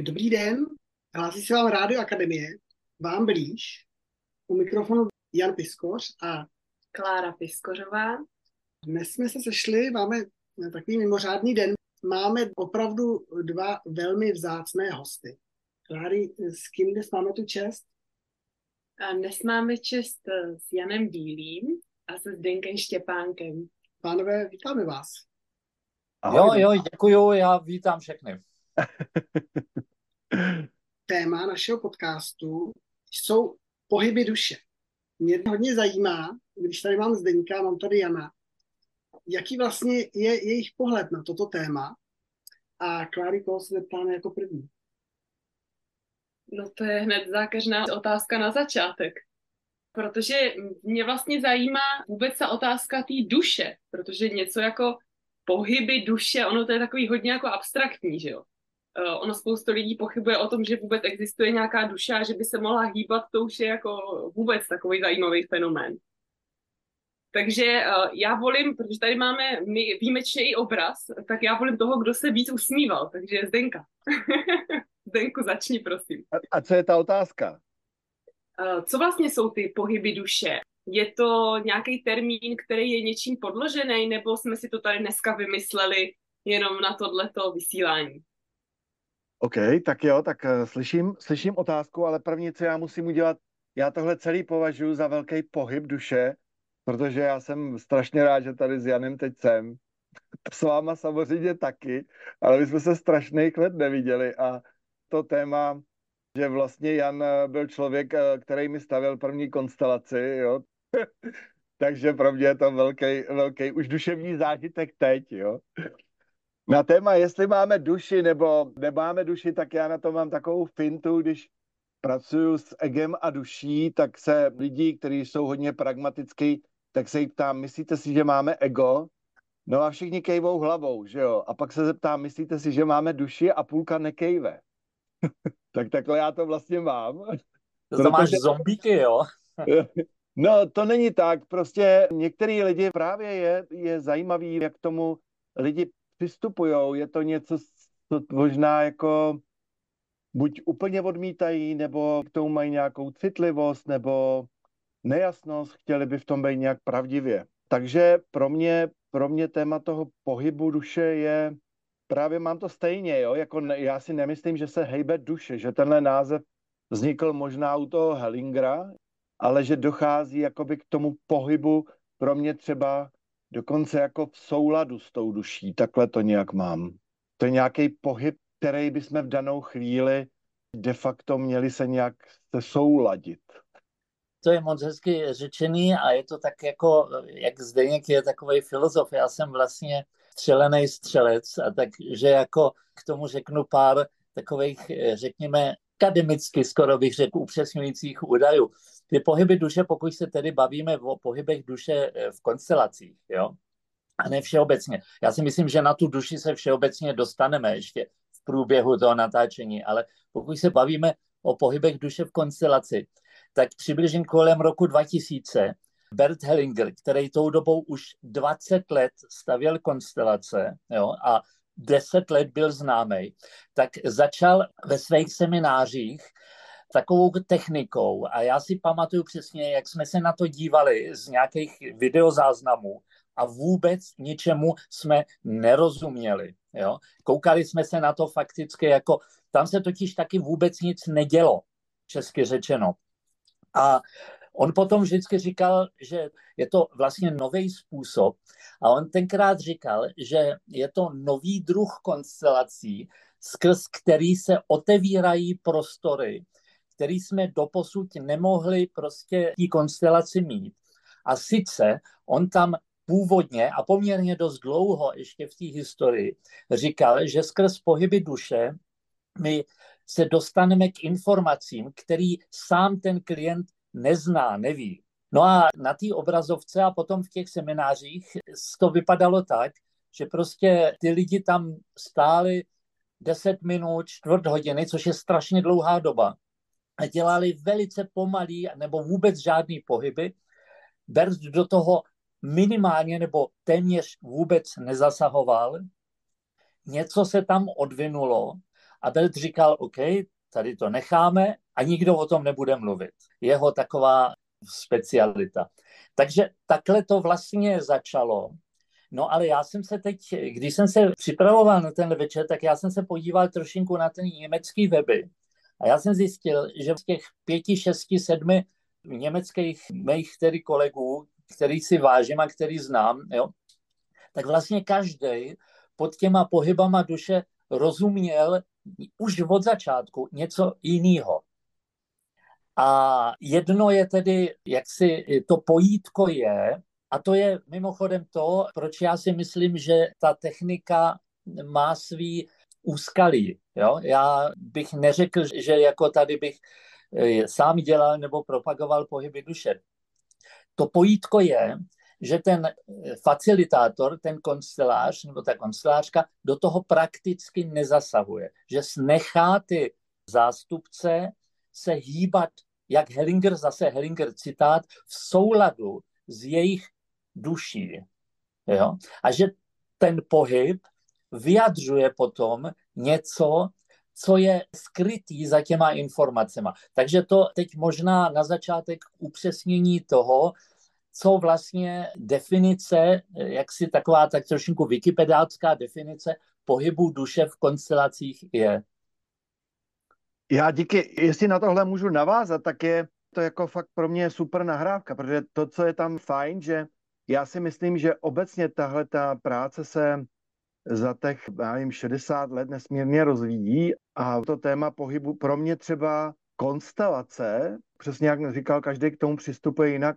Dobrý den, hlásí se vám Rádio Akademie, vám blíž, u mikrofonu Jan Piskoř a Klára Piskořová. Dnes jsme se sešli, máme takový mimořádný den, máme opravdu dva velmi vzácné hosty. Kláry, s kým dnes máme tu čest? A dnes máme čest s Janem Bílým a se Zdenkem Štěpánkem. Pánové, vítáme vás. Ahoj. Jo, jo, děkuju, já vítám všechny. Téma našeho podcastu jsou pohyby duše. Mě hodně zajímá, když tady mám Zdeňka, mám tady Jana, jaký vlastně je jejich pohled na toto téma a Kláry, koho se zeptáme jako první? No to je hned zákeřná otázka na začátek. Protože mě vlastně zajímá vůbec ta otázka té duše, protože něco jako pohyby duše, ono to je takový hodně jako abstraktní, že jo. Uh, ono spoustu lidí pochybuje o tom, že vůbec existuje nějaká duše a že by se mohla hýbat, to už je jako vůbec takový zajímavý fenomén. Takže uh, já volím, protože tady máme my výjimečně i obraz, tak já volím toho, kdo se víc usmíval, takže Zdenka. Zdenku, začni, prosím. A, a co je ta otázka? Uh, co vlastně jsou ty pohyby duše? Je to nějaký termín, který je něčím podložený, nebo jsme si to tady dneska vymysleli jenom na tohleto vysílání? OK, tak jo, tak uh, slyším, slyším otázku, ale první, co já musím udělat, já tohle celý považuji za velký pohyb duše, protože já jsem strašně rád, že tady s Janem teď jsem. S váma samozřejmě taky, ale my jsme se strašných let neviděli a to téma, že vlastně Jan eh, byl člověk, eh, který mi stavil první konstelaci, jo. Takže pro mě je to velký, velký už duševní zážitek teď, jo. Na téma, jestli máme duši nebo nemáme duši, tak já na to mám takovou fintu, když pracuju s egem a duší, tak se lidi, kteří jsou hodně pragmatický, tak se jich ptám, myslíte si, že máme ego? No a všichni kejvou hlavou, že jo? A pak se zeptám, myslíte si, že máme duši a půlka nekejve? tak takhle já to vlastně mám. To Protože... máš zombíky, jo? no, to není tak. Prostě některý lidi právě je, je zajímavý, jak tomu lidi přistupují. Je to něco, co možná jako buď úplně odmítají, nebo k tomu mají nějakou citlivost, nebo nejasnost, chtěli by v tom být nějak pravdivě. Takže pro mě, pro mě téma toho pohybu duše je, právě mám to stejně, jo, jako ne, já si nemyslím, že se hejbe duše, že tenhle název vznikl možná u toho Hellingera, ale že dochází jakoby k tomu pohybu pro mě třeba dokonce jako v souladu s tou duší. Takhle to nějak mám. To je nějaký pohyb, který bychom v danou chvíli de facto měli se nějak se souladit. To je moc hezky řečený a je to tak jako, jak Zdeněk je takový filozof. Já jsem vlastně střelený střelec a takže jako k tomu řeknu pár takových, řekněme, akademicky skoro bych řekl upřesňujících údajů. Ty pohyby duše, pokud se tedy bavíme o pohybech duše eh, v konstelacích, jo, a ne všeobecně. Já si myslím, že na tu duši se všeobecně dostaneme ještě v průběhu toho natáčení, ale pokud se bavíme o pohybech duše v konstelaci, tak přibližně kolem roku 2000 Bert Hellinger, který tou dobou už 20 let stavěl konstelace jo, a 10 let byl známý, tak začal ve svých seminářích takovou technikou a já si pamatuju přesně, jak jsme se na to dívali z nějakých videozáznamů a vůbec ničemu jsme nerozuměli. Jo? Koukali jsme se na to fakticky jako, tam se totiž taky vůbec nic nedělo, česky řečeno. A on potom vždycky říkal, že je to vlastně nový způsob a on tenkrát říkal, že je to nový druh konstelací, skrz který se otevírají prostory, který jsme doposud nemohli prostě tí konstelaci mít. A sice on tam původně a poměrně dost dlouho ještě v té historii říkal, že skrz pohyby duše my se dostaneme k informacím, který sám ten klient nezná, neví. No a na té obrazovce a potom v těch seminářích to vypadalo tak, že prostě ty lidi tam stáli 10 minut, čtvrt hodiny, což je strašně dlouhá doba. A dělali velice pomalý nebo vůbec žádný pohyby. Berz do toho minimálně nebo téměř vůbec nezasahoval. Něco se tam odvinulo A Bert říkal, OK, tady to necháme a nikdo o tom nebude mluvit. Jeho taková specialita. Takže takhle to vlastně začalo. No ale já jsem se teď, když jsem se připravoval na ten večer, tak já jsem se podíval trošinku na ten německý weby. A já jsem zjistil, že z těch pěti, šesti, sedmi německých mých tedy kolegů, který si vážím a který znám, jo, tak vlastně každý pod těma pohybama duše rozuměl už od začátku něco jiného. A jedno je tedy, jak si to pojítko je, a to je mimochodem to, proč já si myslím, že ta technika má svý úskalí. Jo? Já bych neřekl, že jako tady bych eh, sám dělal nebo propagoval pohyby duše. To pojítko je, že ten eh, facilitátor, ten konstelář nebo ta konstelářka do toho prakticky nezasahuje. Že nechá ty zástupce se hýbat, jak Hellinger, zase Hellinger citát, v souladu s jejich duší. Jo? A že ten pohyb vyjadřuje potom něco, co je skrytý za těma informacemi. Takže to teď možná na začátek upřesnění toho, co vlastně definice, jak si taková tak trošku wikipedácká definice pohybu duše v konstelacích je. Já díky, jestli na tohle můžu navázat, tak je to jako fakt pro mě super nahrávka, protože to, co je tam fajn, že já si myslím, že obecně tahle ta práce se za těch, já nevím, 60 let nesmírně rozvíjí a to téma pohybu pro mě třeba konstelace, přesně jak říkal, každý k tomu přistupuje jinak,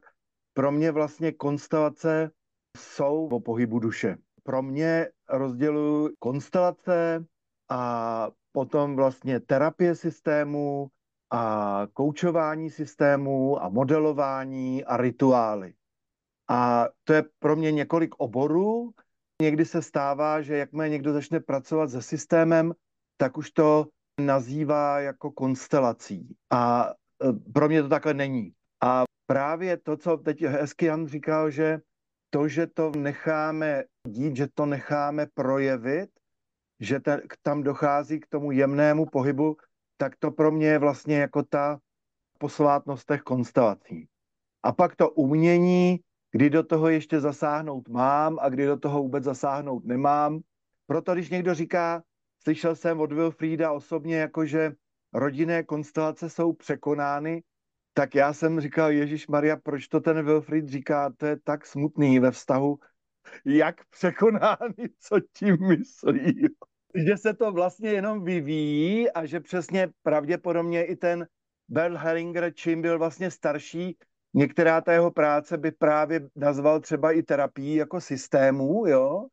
pro mě vlastně konstelace jsou o pohybu duše. Pro mě rozděluji konstelace a potom vlastně terapie systému a koučování systému a modelování a rituály. A to je pro mě několik oborů. Někdy se stává, že jakmile někdo začne pracovat se systémem, tak už to nazývá jako konstelací. A e, pro mě to takhle není. A právě to, co teď hezky Jan říkal, že to, že to necháme dít, že to necháme projevit, že te, tam dochází k tomu jemnému pohybu, tak to pro mě je vlastně jako ta posvátnost těch konstelací. A pak to umění, kdy do toho ještě zasáhnout mám a kdy do toho vůbec zasáhnout nemám. Proto když někdo říká, slyšel jsem od Wilfrieda osobně, jako že rodinné konstelace jsou překonány, tak já jsem říkal, Ježíš Maria, proč to ten Wilfried říká, to je tak smutný ve vztahu, jak překonány, co tím myslí. Že se to vlastně jenom vyvíjí a že přesně pravděpodobně i ten Berl Hellinger, čím byl vlastně starší, některá ta jeho práce by právě nazval třeba i terapii jako systému, jo,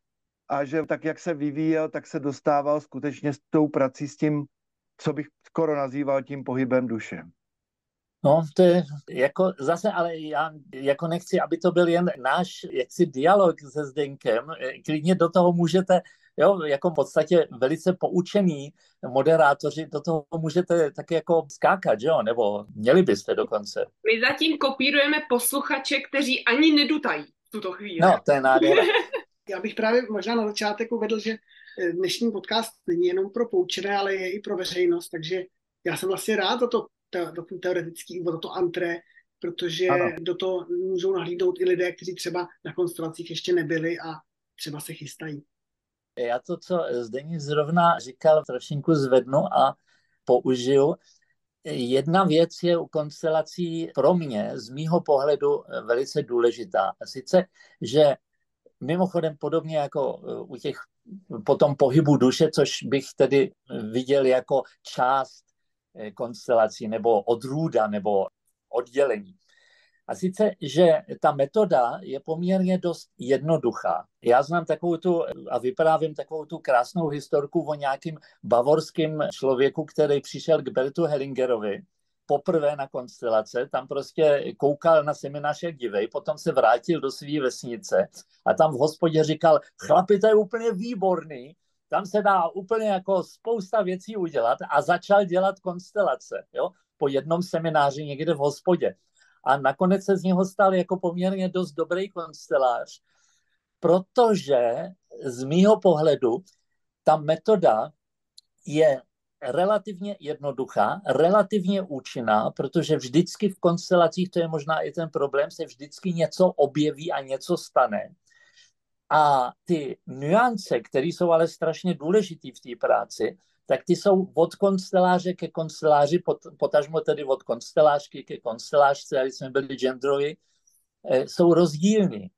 a že tak, jak se vyvíjel, tak se dostával skutečně s tou prací s tím, co bych skoro nazýval tím pohybem duše. No, to je jako zase, ale já jako nechci, aby to byl jen náš jaksi dialog se Zdenkem. Klidně do toho můžete, jo, jako v podstatě velice poučený moderátoři, do toho můžete taky jako skákat, jo, nebo měli byste dokonce. My zatím kopírujeme posluchače, kteří ani nedutají v tuto chvíli. No, to je nádhera. Já bych právě možná na začátek uvedl, že eh, dnešní podcast není jenom pro poučené, ale je i pro veřejnost, takže já jsem vlastně rád za to do ten teoretický úvod, do to antré, protože ano. do toho můžou nahlídnout i lidé, kteří třeba na konstelacích ještě nebyli a třeba se chystají. Já to, co Zdeník zrovna říkal, trošinku zvednu a použiju. Jedna věc je u konstelací pro mě z mýho pohledu velice důležitá. A sice, že mimochodem podobně jako u těch potom pohybu duše, což bych tedy viděl jako část Eh, konstelací nebo odrůda nebo oddělení. A sice, že ta metoda je poměrně dost jednoduchá. Já znám takovou tu, a vyprávím takovou tu krásnou historku o nějakým bavorském člověku, který přišel k Bertu Hellingerovi poprvé na konstelace, tam prostě koukal na seminář jak divej, potom se vrátil do své vesnice a tam v hospodě říkal, chlapi, to je úplně výborný, tam se dá úplně jako spousta věcí udělat a začal dělat konstelace, jo, po jednom semináři někde v hospodě. A nakonec se z něho stal jako poměrně dost dobrý konstelář, protože z mýho pohledu ta metoda je relativně jednoduchá, relativně účinná, protože vždycky v konstelacích, to je možná i ten problém, se vždycky něco objeví a něco stane. A ty nuance, které jsou ale strašně důležité v té práci, tak ty jsou od konsteláře ke konsteláři, potažmo tedy od konstelářky ke konstelářce, aby jsme byli genderovi, eh, jsou rozdílní.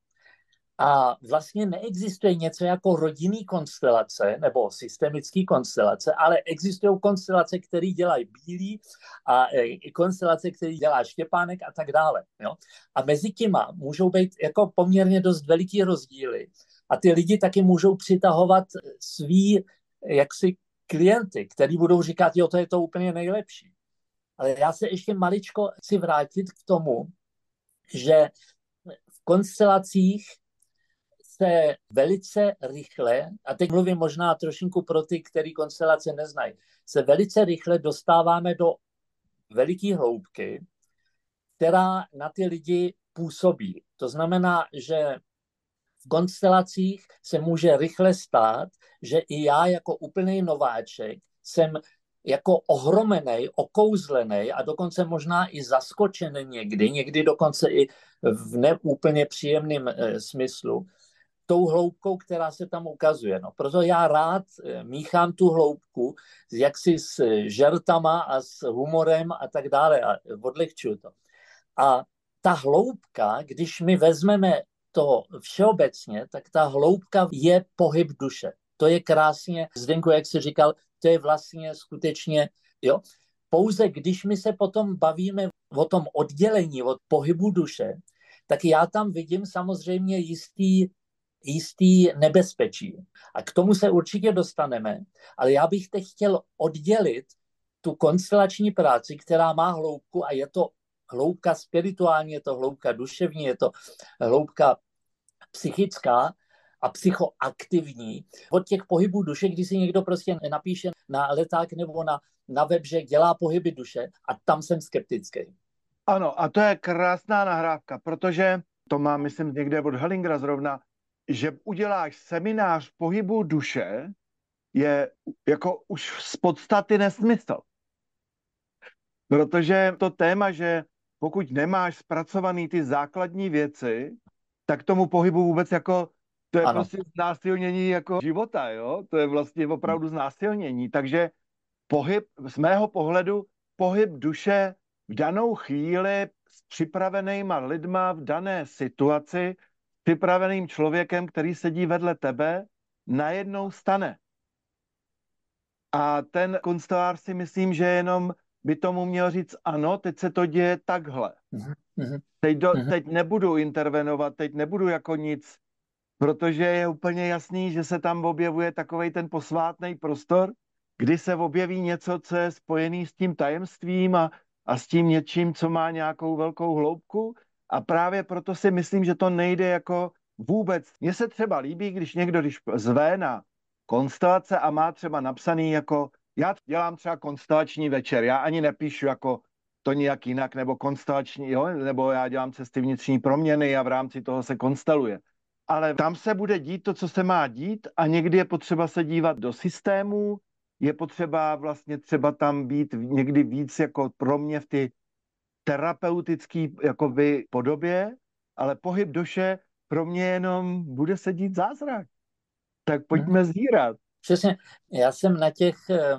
A vlastně neexistuje něco jako rodinný konstelace nebo systemický konstelace, ale existují konstelace, které dělají bílí a e, konstelace, které dělá Štěpánek a tak dále. Jo? A mezi těma můžou být jako poměrně dost veliký rozdíly. A ty lidi taky můžou přitahovat svý jaksi klienty, který budou říkat, jo, to je to úplně nejlepší. Ale já se ještě maličko chci vrátit k tomu, že v konstelacích se velice rychle, a teď mluvím možná trošinku pro ty, který konstelace neznají, se velice rychle dostáváme do veliké hloubky, která na ty lidi působí. To znamená, že konstelacích se může rychle stát, že i já jako úplný nováček jsem jako ohromený, okouzlený a dokonce možná i zaskočený někdy, někdy dokonce i v neúplně příjemném e, smyslu, tou hloubkou, která se tam ukazuje. No, proto já rád eh, míchám tu hloubku jaksi s žertama a s humorem a tak dále a odlehčuju to. A ta hloubka, když my vezmeme to všeobecně, tak ta hloubka je pohyb duše. To je krásně, Zdenku, jak jsi říkal, to je vlastně skutečně, jo. Pouze když my se potom bavíme o tom oddělení od pohybu duše, tak já tam vidím samozřejmě jistý jistý nebezpečí. A k tomu se určitě dostaneme, ale já bych teď chtěl oddělit tu konstelační práci, která má hloubku a je to hloubka spirituální, je to hloubka duševní, je to hloubka psychická a psychoaktivní. Od těch pohybů duše, když si někdo prostě napíše na leták nebo na, na web, že dělá pohyby duše a tam jsem skeptický. Ano, a to je krásná nahrávka, protože to má, myslím, někde od Hellingra zrovna, že uděláš seminář pohybu duše, je jako už z podstaty nesmysl. Protože to téma, že pokud nemáš zpracovaný ty základní věci, tak tomu pohybu vůbec jako, to je ano. prostě znásilnění jako života, jo? To je vlastně opravdu znásilnění. Takže pohyb, z mého pohledu, pohyb duše v danou chvíli s připravenýma lidma v dané situaci připraveným člověkem, který sedí vedle tebe, najednou stane. A ten konstelář si myslím, že jenom by tomu měl říct, ano, teď se to děje takhle. Mhm. Teď, do, mhm. teď nebudu intervenovat, teď nebudu jako nic, protože je úplně jasný, že se tam objevuje takový ten posvátný prostor, kdy se objeví něco, co je spojený s tím tajemstvím a, a s tím něčím, co má nějakou velkou hloubku a právě proto si myslím, že to nejde jako vůbec. Mně se třeba líbí, když někdo, když zve na konstelace a má třeba napsaný jako, já dělám třeba konstelační večer, já ani nepíšu jako to nějak jinak, nebo konstelační, jo, nebo já dělám cesty vnitřní proměny a v rámci toho se konsteluje. Ale tam se bude dít to, co se má dít a někdy je potřeba se dívat do systému, je potřeba vlastně třeba tam být někdy víc jako pro mě v ty terapeutický jakoby podobě, ale pohyb duše pro mě jenom bude sedít zázrak. Tak pojďme hmm. zírat. Přesně. Já jsem na těch eh,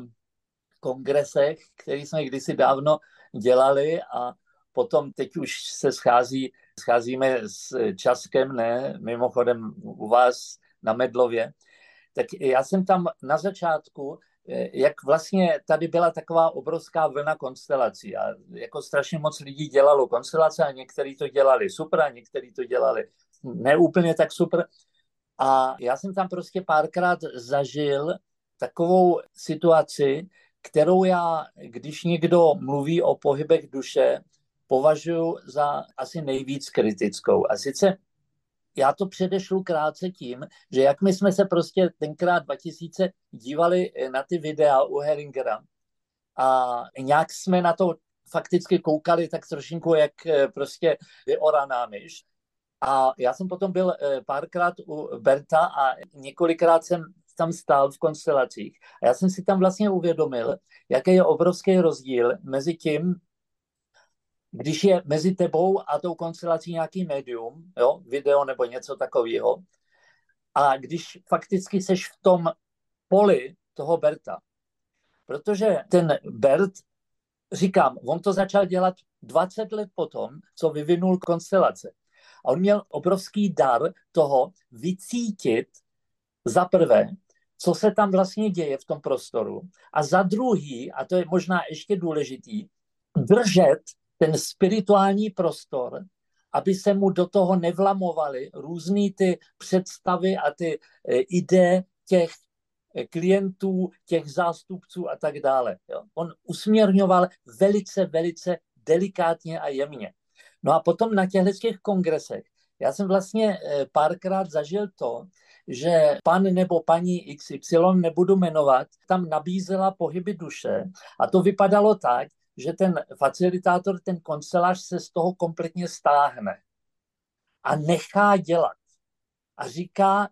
kongresech, který jsme kdysi dávno dělali a potom teď už se schází, scházíme s Časkem, ne, mimochodem u vás na Medlově, tak já jsem tam na začátku Eh, jak vlastně tady byla taková obrovská vlna konstelací a jako strašně moc lidí dělalo konstelace a někteří to dělali super a někteří to dělali neúplně tak super. A já jsem tam prostě párkrát zažil takovou situaci, kterou já, když někdo mluví o pohybech duše, považuji za asi nejvíc kritickou. A sice já to předešlu krátce tím, že jak my jsme se prostě tenkrát 2000 dívali eh, na ty videa u Heringera a nějak jsme na to fakticky koukali tak trošinku jak eh, prostě vyoraná myš. A já jsem potom byl eh, párkrát u Berta a několikrát jsem tam stál v konstelacích. A já jsem si tam vlastně uvědomil, jaký je obrovský rozdíl mezi tím, když je mezi tebou a tou konstelací nějaký médium, jo, video nebo něco takového, a když fakticky seš v tom poli toho Berta. Protože ten Bert, říkám, on to začal dělat 20 let potom, co vyvinul konstelace. A on měl obrovský dar toho vycítit za prvé, co se tam vlastně děje v tom prostoru a za druhý, a to je možná ještě důležitý, držet ten spirituální prostor, aby se mu do toho nevlamovaly různé ty představy a ty e, ideje těch e, klientů, těch zástupců a tak dále. On usměrňoval velice, velice delikátně a jemně. No a potom na těchto těch kongresech, já jsem vlastně e, párkrát zažil to, že pan nebo paní XY, nebudu jmenovat, tam nabízela pohyby duše a to vypadalo tak, že ten facilitátor, ten koncelář se z toho kompletně stáhne a nechá dělat. A říká,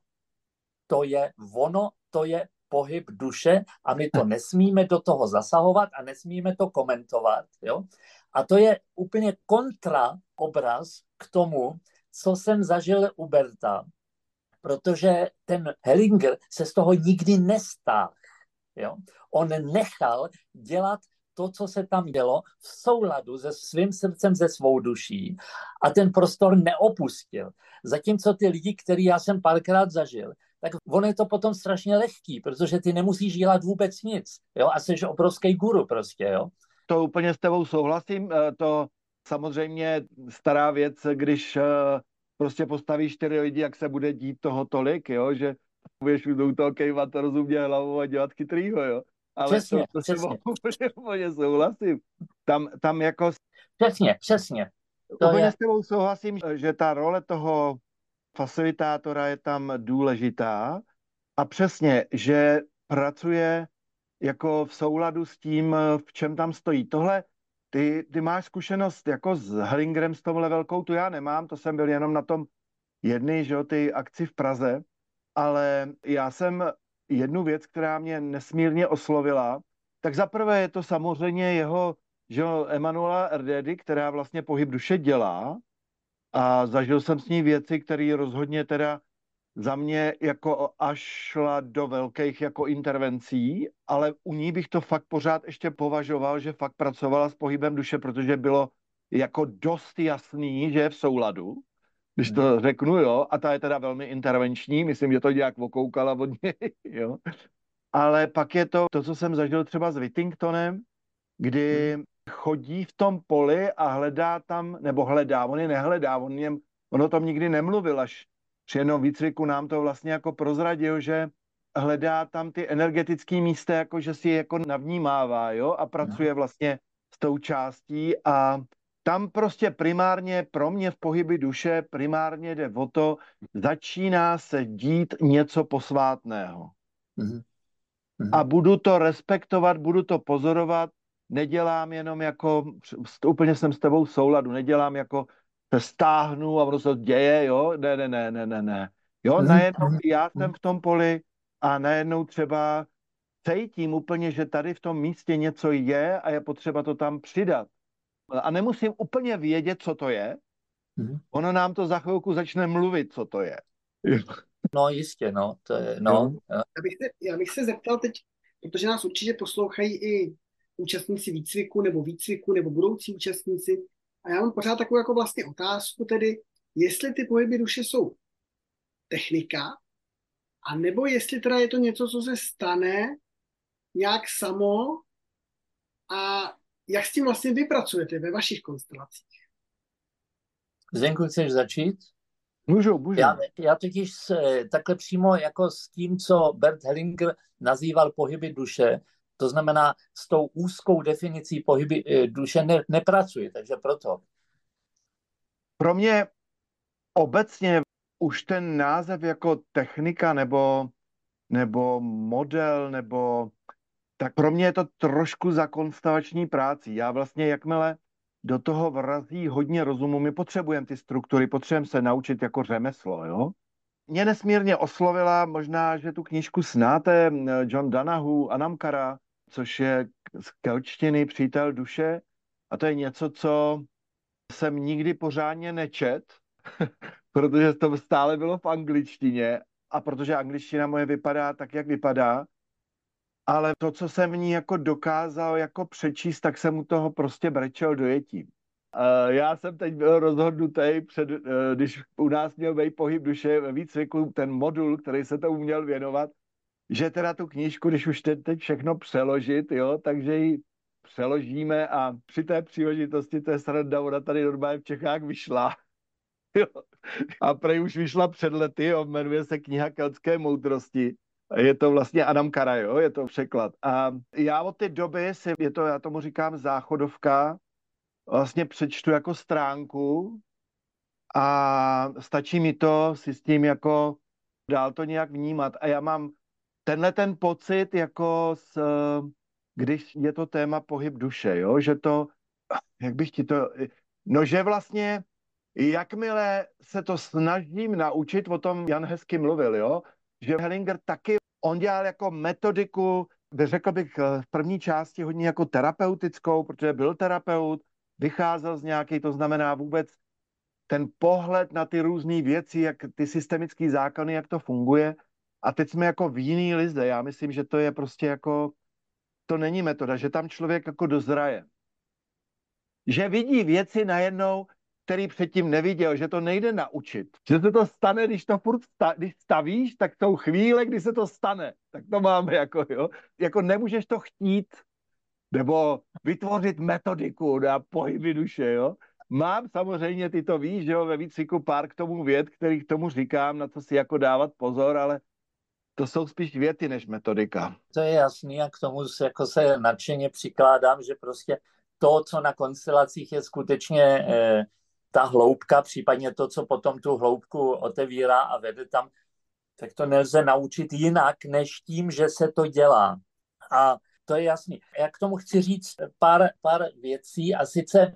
to je ono, to je pohyb duše a my to nesmíme do toho zasahovat a nesmíme to komentovat. Jo? A to je úplně kontra obraz k tomu, co jsem zažil u Berta, protože ten Hellinger se z toho nikdy nestáhl. Jo? On nechal dělat to, co se tam dělo, v souladu se svým srdcem, se svou duší a ten prostor neopustil. Zatímco ty lidi, který já jsem párkrát zažil, tak on je to potom strašně lehký, protože ty nemusíš dělat vůbec nic, jo, a jsi obrovský guru prostě, jo. To úplně s tebou souhlasím, eh, to samozřejmě stará věc, když eh, prostě postavíš čtyři lidi, jak se bude dít toho tolik, jo, že budeš u toho kejvat rozumě hlavou a dělat chytrýho, jo. Ale přesně, to, to přesně. úplně, úplně souhlasím. Tam, tam jako... Přesně, přesně. To úplně je... s tebou souhlasím, že ta role toho facilitátora je tam důležitá a přesně, že pracuje jako v souladu s tím, v čem tam stojí. Tohle, ty, ty máš zkušenost jako s Hellingerem s tomhle velkou, tu já nemám, to jsem byl jenom na tom jedný, že jo, ty akci v Praze, ale já jsem jednu věc, která mě nesmírně oslovila, tak zaprvé je to samozřejmě jeho, že Emanuela Erdedy, která vlastně pohyb duše dělá a zažil jsem s ní věci, které rozhodně teda za mě jako až šla do velkých jako intervencí, ale u ní bych to fakt pořád ještě považoval, že fakt pracovala s pohybem duše, protože bylo jako dost jasný, že je v souladu když to řeknu, jo, a ta je teda velmi intervenční, myslím, že to nějak okoukala od něj, jo. Ale pak je to, to, co jsem zažil třeba s Whittingtonem, kdy hmm. chodí v tom poli a hledá tam, nebo hledá, on je nehledá, on, něm, on o tom nikdy nemluvil, až při jednom výcviku nám to vlastně jako prozradil, že hledá tam ty energetické místa, jako že si je jako navnímává, jo, a pracuje hmm. vlastně s tou částí a tam prostě primárně pro mě v pohyby duše primárně jde o to, začíná se dít něco posvátného. Mm-hmm. A budu to respektovat, budu to pozorovat, nedělám jenom jako, úplně jsem s tebou v souladu, nedělám jako stáhnu a ono se děje, jo, ne, ne, ne, ne, ne, ne. Jo, najednou já jsem v tom poli a najednou třeba cítím úplně, že tady v tom místě něco je a je potřeba to tam přidat a nemusím úplně vědět, co to je, mm-hmm. ono nám to za chvilku začne mluvit, co to je. No jistě, no. To je, no. Já, bych se, já bych se zeptal teď, protože nás určitě poslouchají i účastníci výcviku nebo výcviku nebo budoucí účastníci. A já mám pořád takovou jako vlastně otázku tedy, jestli ty pohyby duše jsou technika, a nebo jestli teda je to něco, co se stane nějak samo a jak s tím vlastně vypracujete ve vašich konstelacích? Zdenku, chceš začít? Můžu, můžu. Já, já totiž takhle přímo jako s tím, co Bert Hellinger nazýval pohyby duše, to znamená s tou úzkou definicí pohyby eh, duše ne, nepracuji, takže proto. Pro mě obecně už ten název jako technika nebo, nebo model nebo tak pro mě je to trošku za konstavační práci. Já vlastně, jakmile do toho vrazí hodně rozumu, my potřebujeme ty struktury, potřebujeme se naučit jako řemeslo, jo? mě nesmírně oslovila, možná, že tu knížku znáte, John Danahu, Anamkara, což je z kelčtiny Přítel duše. A to je něco, co jsem nikdy pořádně nečet, protože to stále bylo v angličtině a protože angličtina moje vypadá tak, jak vypadá, ale to, co jsem v ní jako dokázal jako přečíst, tak jsem u toho prostě brečel dojetím. Já jsem teď byl rozhodnutý, před, eh, když u nás měl být pohyb duše ve výcviku, ten modul, který se tomu měl věnovat, že teda tu knížku, když už teď, teď všechno přeložit, jo, takže ji přeložíme a při té příležitosti, to je sranda, ona tady normálně v Čechách vyšla. Jo. A prej už vyšla před lety, jo, jmenuje se kniha Keltské moudrosti. Je to vlastně Adam Kara, jo, je to překlad. A já od té doby si, je to, já tomu říkám záchodovka, vlastně přečtu jako stránku a stačí mi to si s tím jako dál to nějak vnímat. A já mám tenhle ten pocit jako s, když je to téma pohyb duše, jo, že to, jak bych ti to, no že vlastně jakmile se to snažím naučit, o tom Jan hezky mluvil, jo, že Hellinger taky, on dělal jako metodiku, řekl bych v první části hodně jako terapeutickou, protože byl terapeut, vycházel z nějaký, to znamená vůbec ten pohled na ty různé věci, jak ty systemické zákony, jak to funguje. A teď jsme jako v jiný lize. Já myslím, že to je prostě jako, to není metoda, že tam člověk jako dozraje. Že vidí věci najednou, který předtím neviděl, že to nejde naučit. Že se to stane, když to furt sta, když stavíš, tak jsou chvíle, kdy se to stane. Tak to máme jako, jo. Jako nemůžeš to chtít, nebo vytvořit metodiku na pohyby duše, jo. Mám samozřejmě, ty to víš, že jo, ve výcviku pár k tomu věd, který k tomu říkám, na co si jako dávat pozor, ale to jsou spíš věty než metodika. To je jasný a k tomu se, jako se nadšeně přikládám, že prostě to, co na konstelacích je skutečně eh, ta hloubka, případně to, co potom tu hloubku otevírá a vede tam, tak to nelze naučit jinak, než tím, že se to dělá. A to je jasný. Já k tomu chci říct pár, pár věcí a sice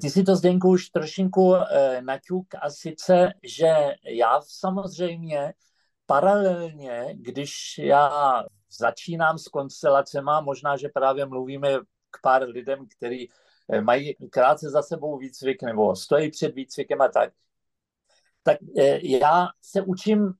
ty si to Zdenku už trošinku e, naťuk a sice, že já samozřejmě paralelně, když já začínám s konstelacema, možná, že právě mluvíme k pár lidem, kteří eh, mají krátce za sebou výcvik nebo stojí před výcvikem a tak, tak e, já se učím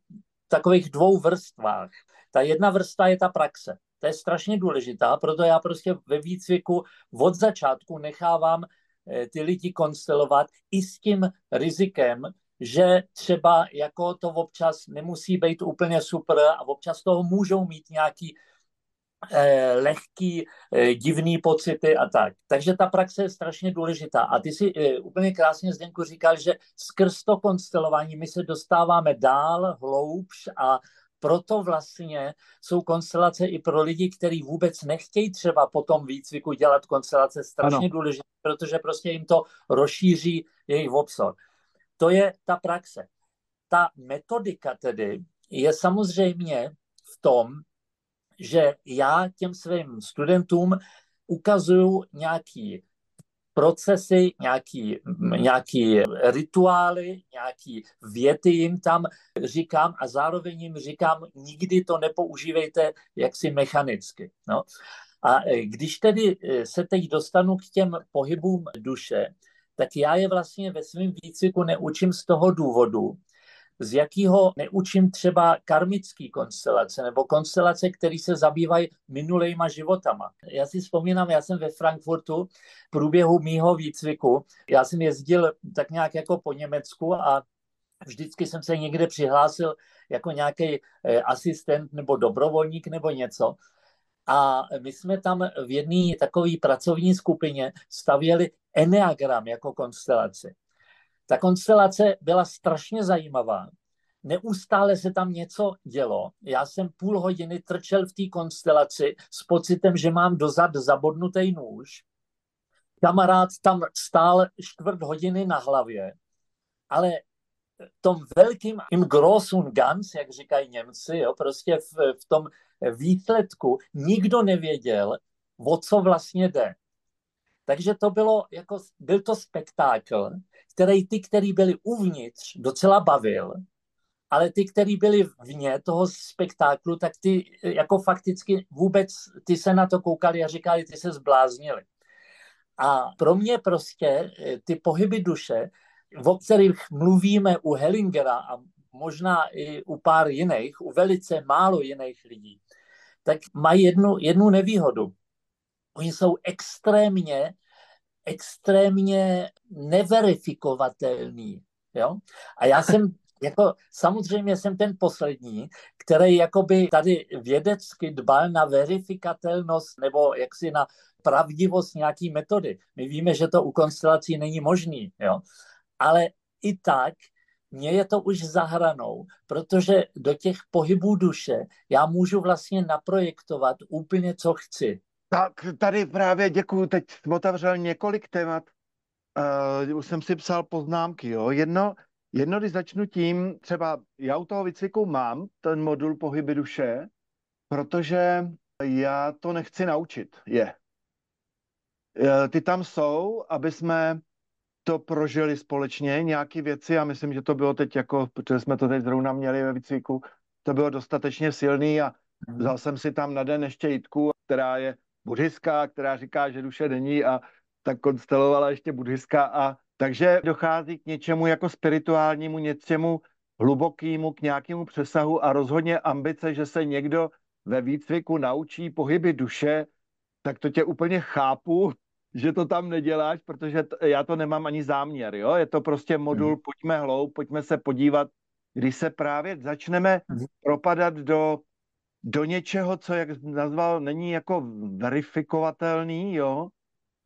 v takových dvou vrstvách. Ta jedna vrstva je ta praxe. To je strašně důležitá, proto já prostě ve výcviku od začátku nechávám eh, ty lidi konstelovat i s tím rizikem, že třeba jako to občas nemusí být úplně super a občas toho můžou mít nějaký eh, lehký, eh, divný pocity a tak. Takže ta praxe je strašně důležitá. A ty si eh, úplně krásně, Zdenku, říkal, že skrz to konstelování my se dostáváme dál, hloubš a proto vlastně jsou konstelace i pro lidi, kteří vůbec nechtějí třeba po tom výcviku dělat konstelace strašně ano. důležité, protože prostě jim to rozšíří jejich obsor. To je ta praxe. Ta metodika tedy je samozřejmě v tom, že já těm svým studentům ukazuju nějaký procesy, nějaký, nějaký rituály, nějaký věty jim tam říkám a zároveň jim říkám, nikdy to nepoužívejte jaksi mechanicky. No. A e, když tedy e, se teď dostanu k těm pohybům duše, tak já je vlastně ve svém výcviku neučím z toho důvodu, z jakého neučím třeba karmický konstelace nebo konstelace, které se zabývají minulejma životama. Já si vzpomínám, já jsem ve Frankfurtu v průběhu mýho výcviku, já jsem jezdil tak nějak jako po Německu a vždycky jsem se někde přihlásil jako nějaký eh, asistent nebo dobrovolník nebo něco. A my jsme tam v jedné takové pracovní skupině stavěli eneagram jako konstelaci. Ta konstelace byla strašně zajímavá. Neustále se tam něco dělo. Já jsem půl hodiny trčel v té konstelaci s pocitem, že mám dozad zabodnutý nůž. Kamarád tam stál čtvrt hodiny na hlavě, ale tom velkým im großen Ganz, jak říkají Němci, jo, prostě v, v tom výsledku nikdo nevěděl, o co vlastně jde. Takže to bylo jako, byl to spektákl, který ty, který byli uvnitř, docela bavil, ale ty, kteří byli vně toho spektáklu, tak ty jako fakticky vůbec, ty se na to koukali a říkali, ty se zbláznili. A pro mě prostě eh, ty pohyby duše, o kterých mluvíme u Hellingera a možná i u pár jiných, u velice málo jiných lidí, tak mají jednu, jednu nevýhodu. Oni jsou extrémně, extrémně neverifikovatelní. Jo? A já jsem jako samozřejmě jsem ten poslední, který jakoby tady vědecky dbal na verifikatelnost nebo jaksi na pravdivost nějaký metody. My víme, že to u konstelací není možný, jo? Ale i tak mně je to už zahranou, protože do těch pohybů duše já můžu vlastně naprojektovat úplně, co chci. Tak tady právě děkuju, teď otevřel několik témat, uh, už jsem si psal poznámky, jo. Jedno, jedno, když začnu tím, třeba já u toho výcviku mám ten modul pohyby duše, protože já to nechci naučit, je. Eh, ty tam jsou, aby jsme to prožili společně, nějaké věci a myslím, že to bylo teď jako, protože jsme to teď zrovna měli ve výcviku, to bylo dostatečně silný a mhm. vzal jsem si tam na den ještě Jitku, která je buddhistka, která říká, že duše není a tak konstelovala ještě buddhistka a takže dochází k něčemu jako spirituálnímu, něčemu hlubokému, k nějakému přesahu a rozhodně ambice, že se někdo ve výcviku naučí pohyby duše, tak to tě úplně chápu, že to tam neděláš, protože t- já to nemám ani záměr, jo? Je to prostě modul, hmm. pojďme hlou, pojďme se podívat, když se právě začneme hmm. propadat do, do něčeho, co, jak nazval, není jako verifikovatelný, jo?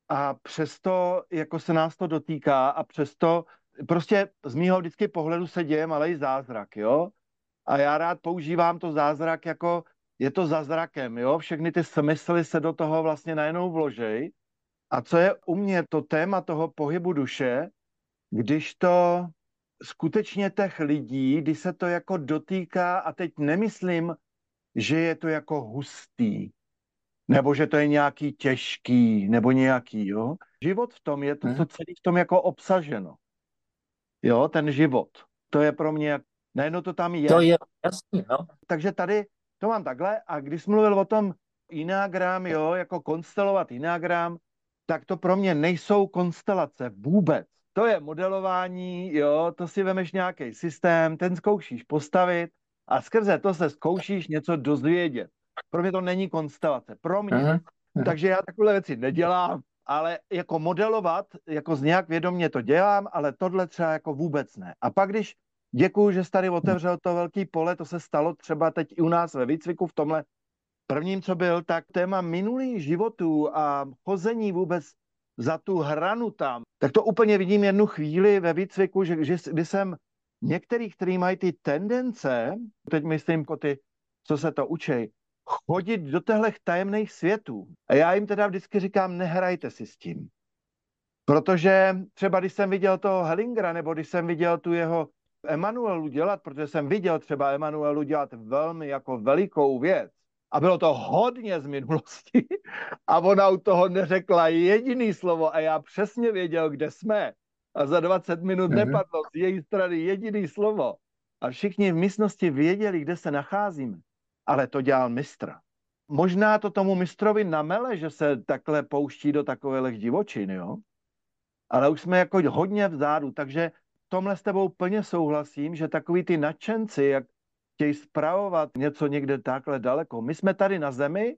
A přesto jako se nás to dotýká a přesto prostě z mýho vždycky pohledu se děje malý zázrak, jo? A já rád používám to zázrak jako je to za zrakem, jo? Všechny ty smysly se do toho vlastně najednou vložej a co je u mě to téma toho pohybu duše, když to skutečně těch lidí, když se to jako dotýká, a teď nemyslím, že je to jako hustý, nebo že to je nějaký těžký, nebo nějaký, jo. Život v tom je to, co celý v tom jako obsaženo. Jo, ten život. To je pro mě, najednou to tam je. To je jasný, no. Takže tady to mám takhle a když mluvil o tom Inagram, jo, jako konstelovat Inagram, tak to pro mě nejsou konstelace vůbec. To je modelování, jo, to si vemeš nějaký systém, ten zkoušíš postavit a skrze to se zkoušíš něco dozvědět. Pro mě to není konstelace. Pro mě. Aha. Takže já takové věci nedělám, ale jako modelovat, jako z nějak vědomě to dělám, ale tohle třeba jako vůbec ne. A pak když děkuju, že jsi tady otevřel to velký pole, to se stalo třeba teď i u nás ve výcviku v tomhle Prvním, co byl, tak téma minulých životů a chození vůbec za tu hranu tam, tak to úplně vidím jednu chvíli ve výcviku, že, že kdy jsem některých, kteří mají ty tendence, teď myslím jako ty, co se to učí, chodit do těchto tajemných světů. A já jim teda vždycky říkám, nehrajte si s tím. Protože třeba když jsem viděl toho Hellingera, nebo když jsem viděl tu jeho Emanuelu dělat, protože jsem viděl třeba Emanuelu dělat velmi jako velikou věc, a bylo to hodně z minulosti a ona u toho neřekla jediný slovo a já přesně věděl, kde jsme. A za 20 minut mm-hmm. nepadlo z její strany jediný slovo. A všichni v místnosti věděli, kde se nacházíme. Ale to dělal mistr. Možná to tomu mistrovi namele, že se takhle pouští do takových divočin, jo? Ale už jsme jako hodně vzadu, takže tomhle s tebou plně souhlasím, že takový ty nadšenci, jak chtějí spravovat něco někde takhle daleko. My jsme tady na zemi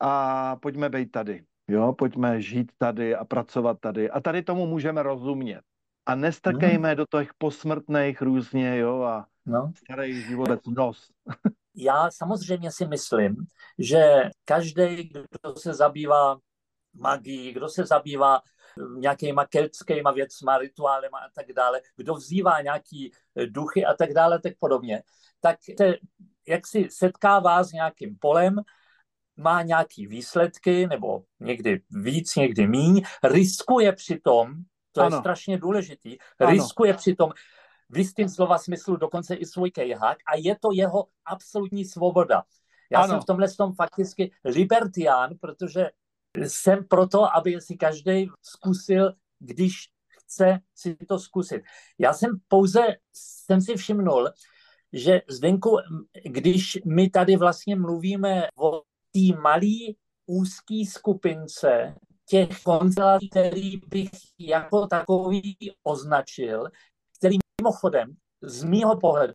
a pojďme být tady. Jo, pojďme žít tady a pracovat tady. A tady tomu můžeme rozumět. A nestrkejme mm. do těch posmrtných různě, jo, a no. starý život nos. Já samozřejmě si myslím, že každý, kdo se zabývá magií, kdo se zabývá nějakýma keltskýma věcma, rituálema a tak dále, kdo vzývá nějaký duchy a tak dále, tak podobně, tak se jak si setkává s nějakým polem, má nějaký výsledky, nebo někdy víc, někdy míň, riskuje přitom, to ano. je strašně důležitý, ano. riskuje přitom v jistým slova smyslu dokonce i svůj kejhák a je to jeho absolutní svoboda. Já ano. jsem v tomhle tom fakticky libertián, protože jsem proto, aby si každý zkusil, když chce si to zkusit. Já jsem pouze, jsem si všimnul, že Zdenku, když my tady vlastně mluvíme o té malé úzké skupince těch konstelací, který bych jako takový označil, který mimochodem z mýho pohledu,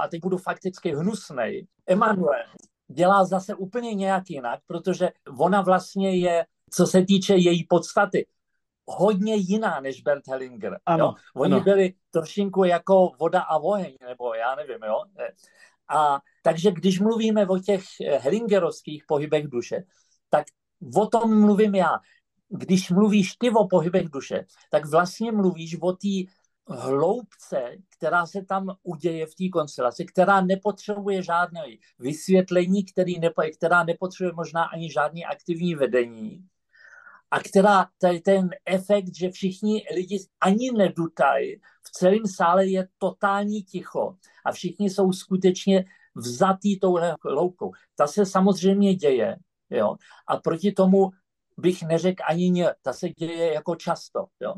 a teď budu fakticky hnusnej, Emanuel dělá zase úplně nějak jinak, protože ona vlastně je, co se týče její podstaty, hodně jiná než Bert Hellinger. Ano, jo? Oni ano. byli trošinku jako voda a oheň, nebo já nevím, jo. A takže když mluvíme o těch Hellingerovských pohybech duše, tak o tom mluvím já. Když mluvíš ty o pohybech duše, tak vlastně mluvíš o té hloubce, která se tam uděje v té konstelaci, která nepotřebuje žádné vysvětlení, který nepo, která nepotřebuje možná ani žádný aktivní vedení a která tady ten efekt, že všichni lidi ani nedutají, v celém sále je totální ticho a všichni jsou skutečně vzatý touhle hloubkou. Ta se samozřejmě děje, jo, a proti tomu bych neřekl ani ně, ta se děje jako často, jo.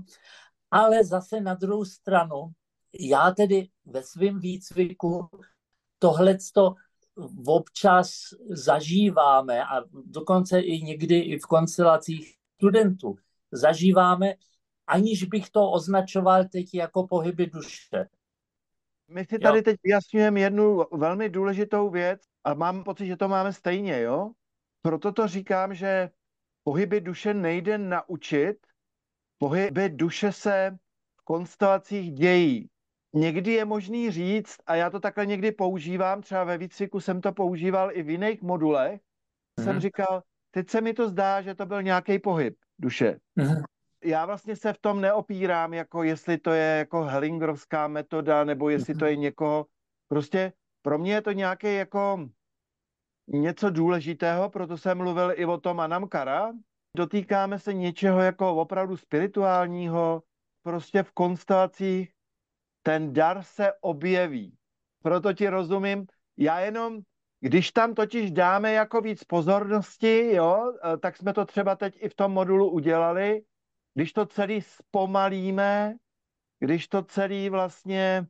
Ale zase na druhou stranu, já tedy ve svém výcviku tohleto občas zažíváme a dokonce i někdy i v konstelacích studentů zažíváme, aniž bych to označoval teď jako pohyby duše. My si tady jo. teď vyjasňujeme jednu velmi důležitou věc a mám pocit, že to máme stejně, jo? Proto to říkám, že pohyby duše nejde naučit, pohyby duše se v konstelacích dějí. Někdy je možný říct, a já to takhle někdy používám, třeba ve výcviku jsem to používal i v jiných modulech, mm-hmm. jsem říkal, teď se mi to zdá, že to byl nějaký pohyb duše. Mm-hmm. Já vlastně se v tom neopírám, jako jestli to je jako Hellingerovská metoda, nebo jestli to je někoho. Prostě pro mě je to nějaký jako něco důležitého, proto jsem mluvil i o tom Anamkara, dotýkáme se něčeho jako opravdu spirituálního, prostě v konstelacích ten dar se objeví. Proto ti rozumím, já jenom, když tam totiž dáme jako víc pozornosti, jo, eh, tak jsme to třeba teď i v tom modulu udělali, když to celý zpomalíme, když to celý vlastně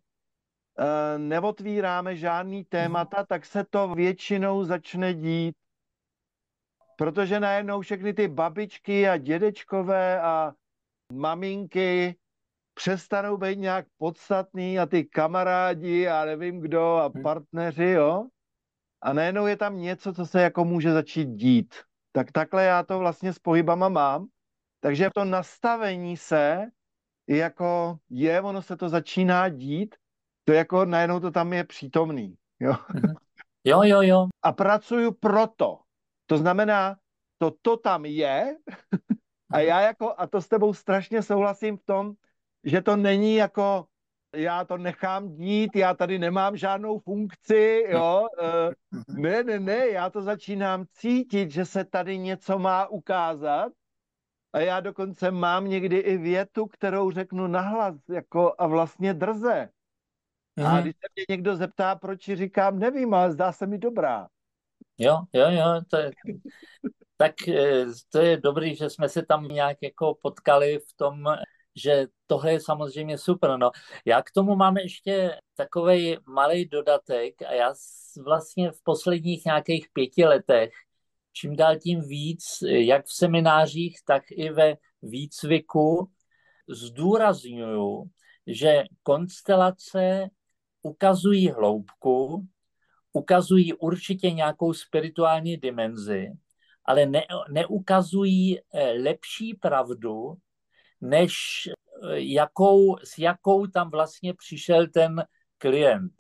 uh, neotvíráme žádný témata, tak se to většinou začne dít protože najednou všechny ty babičky a dědečkové a maminky přestanou být nějak podstatný a ty kamarádi a nevím kdo a hm. partneři, jo. A najednou je tam něco, co se jako může začít dít. Tak takhle já to vlastně s pohybama mám. Takže to nastavení se jako je, ono se to začíná dít, to jako najednou to tam je přítomný. Jo, mhm. jo, jo. jo. A pracuju proto. To znamená, to, to tam je a já jako, a to s tebou strašně souhlasím v tom, že to není jako, já to nechám dít, já tady nemám žádnou funkci, jo, uh, ne, ne, ne, já to začínám cítit, že se tady něco má ukázat a já dokonce mám někdy i větu, kterou řeknu nahlas, jako a vlastně drze. A mhm. když se mě někdo zeptá, proč říkám, nevím, ale zdá se mi dobrá. Jo, jo, jo, to je, tak eh, to je dobrý, že jsme se tam nějak jako potkali v tom, že tohle je samozřejmě super. No, já k tomu mám ještě takový malý dodatek a já vlastně v posledních nějakých pěti letech čím dál tím víc, jak v seminářích, tak i ve výcviku zdůrazňuju, že konstelace ukazují hloubku, ukazují určitě nějakou spirituální dimenzi, ale ne, neukazují eh, lepší pravdu, než eh, jakou, s jakou tam vlastně přišel ten klient.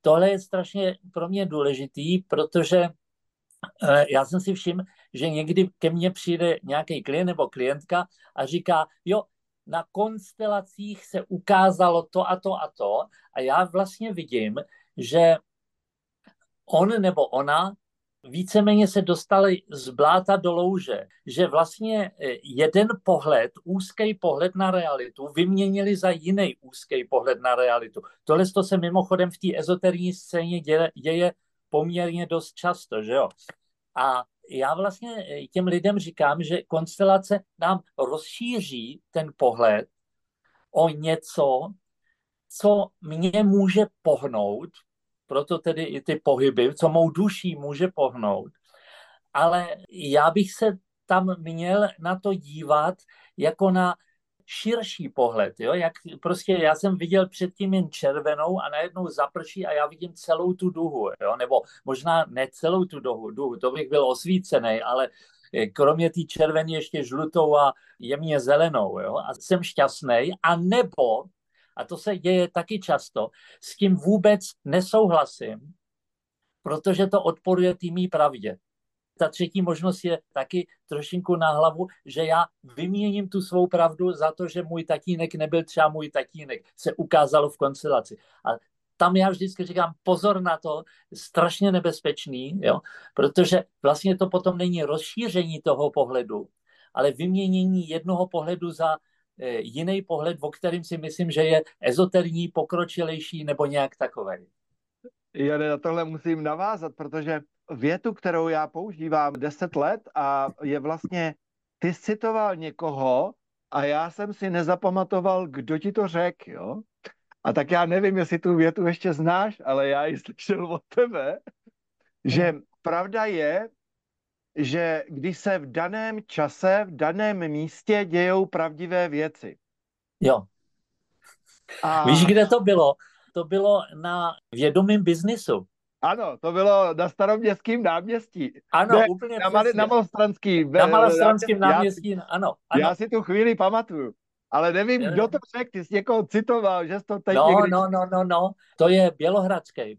Tohle je strašně pro mě důležitý, protože eh, já jsem si všiml, že někdy ke mně přijde nějaký klient nebo klientka a říká, jo, na konstelacích se ukázalo to a to a to a já vlastně vidím, že on nebo ona víceméně se dostali z bláta do louže, že vlastně e, jeden pohled, úzký pohled na realitu, vyměnili za jiný úzký pohled na realitu. Tohle to se mimochodem v té ezoterní scéně děje, děje poměrně dost často, že jo? A já vlastně e, těm lidem říkám, že konstelace nám rozšíří ten pohled o něco, co mě může pohnout, proto tedy i ty pohyby, co mou duší může pohnout. Ale já bych se tam měl na to dívat jako na širší pohled, jo? jak prostě já jsem viděl předtím jen červenou a najednou zaprší a já vidím celou tu duhu, jo? nebo možná ne celou tu duhu, duhu, to bych byl osvícený, ale eh, kromě té červené ještě žlutou a jemně zelenou jo? a jsem šťastný, a nebo, a to se děje taky často, s tím vůbec nesouhlasím, protože to odporuje tými pravdě ta třetí možnost je taky trošinku na hlavu, že já vyměním tu svou pravdu za to, že můj tatínek nebyl třeba můj tatínek, se ukázalo v konstelaci. A tam já vždycky říkám, pozor na to, strašně nebezpečný, jo? protože vlastně to potom není rozšíření toho pohledu, ale vyměnění jednoho pohledu za jiný pohled, o kterým si myslím, že je ezoterní, pokročilejší nebo nějak takový. Já na tohle musím navázat, protože větu, kterou já používám deset let a je vlastně, ty citoval někoho a já jsem si nezapamatoval, kdo ti to řekl, jo? A tak já nevím, jestli tu větu ještě znáš, ale já ji slyšel od tebe, že pravda je, že když se v daném čase, v daném místě dějou pravdivé věci. Jo. A... Víš, kde to bylo? To bylo na vědomém biznisu. Ano, to bylo na staroměstském náměstí. Ano, ne, úplně na, přesně. na Malostranském. Na Malostranském náměstí, já, ano, ano. Já si tu chvíli pamatuju. Ale nevím, kdo to řekl, ty jsi někoho citoval, že jsi to teď no, někdy... No, no, no, no, to je Bělohradský.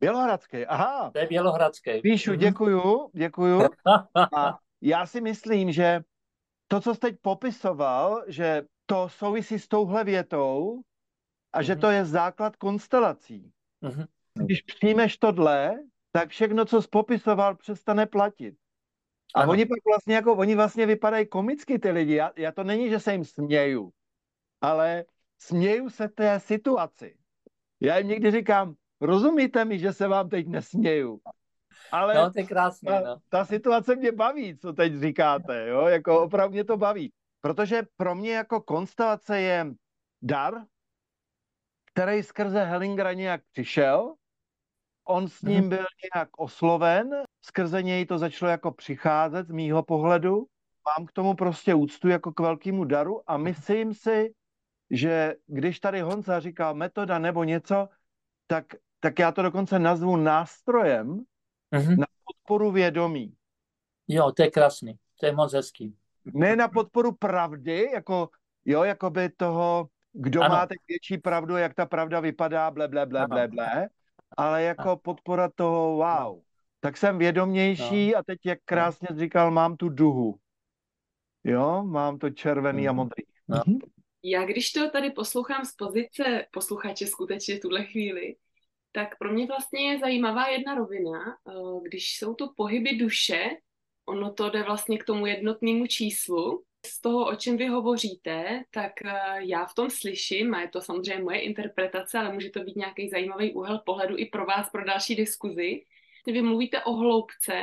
Bělohradský, aha. To je Bělohradský. Píšu, mhm. děkuju, děkuju. A já si myslím, že to, co jsi teď popisoval, že to souvisí s touhle větou a že mhm. to je základ konstelací. Mm-hmm. Když přijmeš tohle, tak všechno, co jsi popisoval, přestane platit. A ano. oni pak vlastně jako, oni vlastně vypadají komicky ty lidi. Já, já to není, že se jim směju, ale směju se té situaci. Já jim někdy říkám, rozumíte mi, že se vám teď nesměju. Ale no, to je krásné, ta, no. ta situace mě baví, co teď říkáte, jo? jako opravdu mě to baví. Protože pro mě jako konstelace je dar, který skrze Hellingera nějak přišel on s ním mhm. byl nějak osloven, skrze něj to začalo jako přicházet z mýho pohledu. Mám k tomu prostě úctu jako k velkému daru a myslím si, že když tady Honza říká metoda nebo něco, tak, tak já to dokonce nazvu nástrojem mm-hmm. na podporu vědomí. Jo, to je krásný, to je moc hezký. Ne na podporu pravdy, jako, jo, jako by toho, kdo ano. má teď větší pravdu, jak ta pravda vypadá, ble, ble, ble, ble, ble, ale jako podpora toho wow. Tak jsem vědomější no. a teď, jak krásně říkal, mám tu duhu. Jo, mám to červený a mhm. modrý. No. Mhm. Já když to tady poslouchám z pozice posluchače skutečně tuhle chvíli, tak pro mě vlastně je zajímavá jedna rovina, eh, když jsou to pohyby duše, ono to jde vlastně k tomu jednotnému číslu, z toho, o čem vy hovoříte, tak eh, já v tom slyším, a je to samozřejmě moje interpretace, ale může to být nějaký zajímavý úhel pohledu i pro vás, pro další diskuzi. Vy mluvíte o hloubce,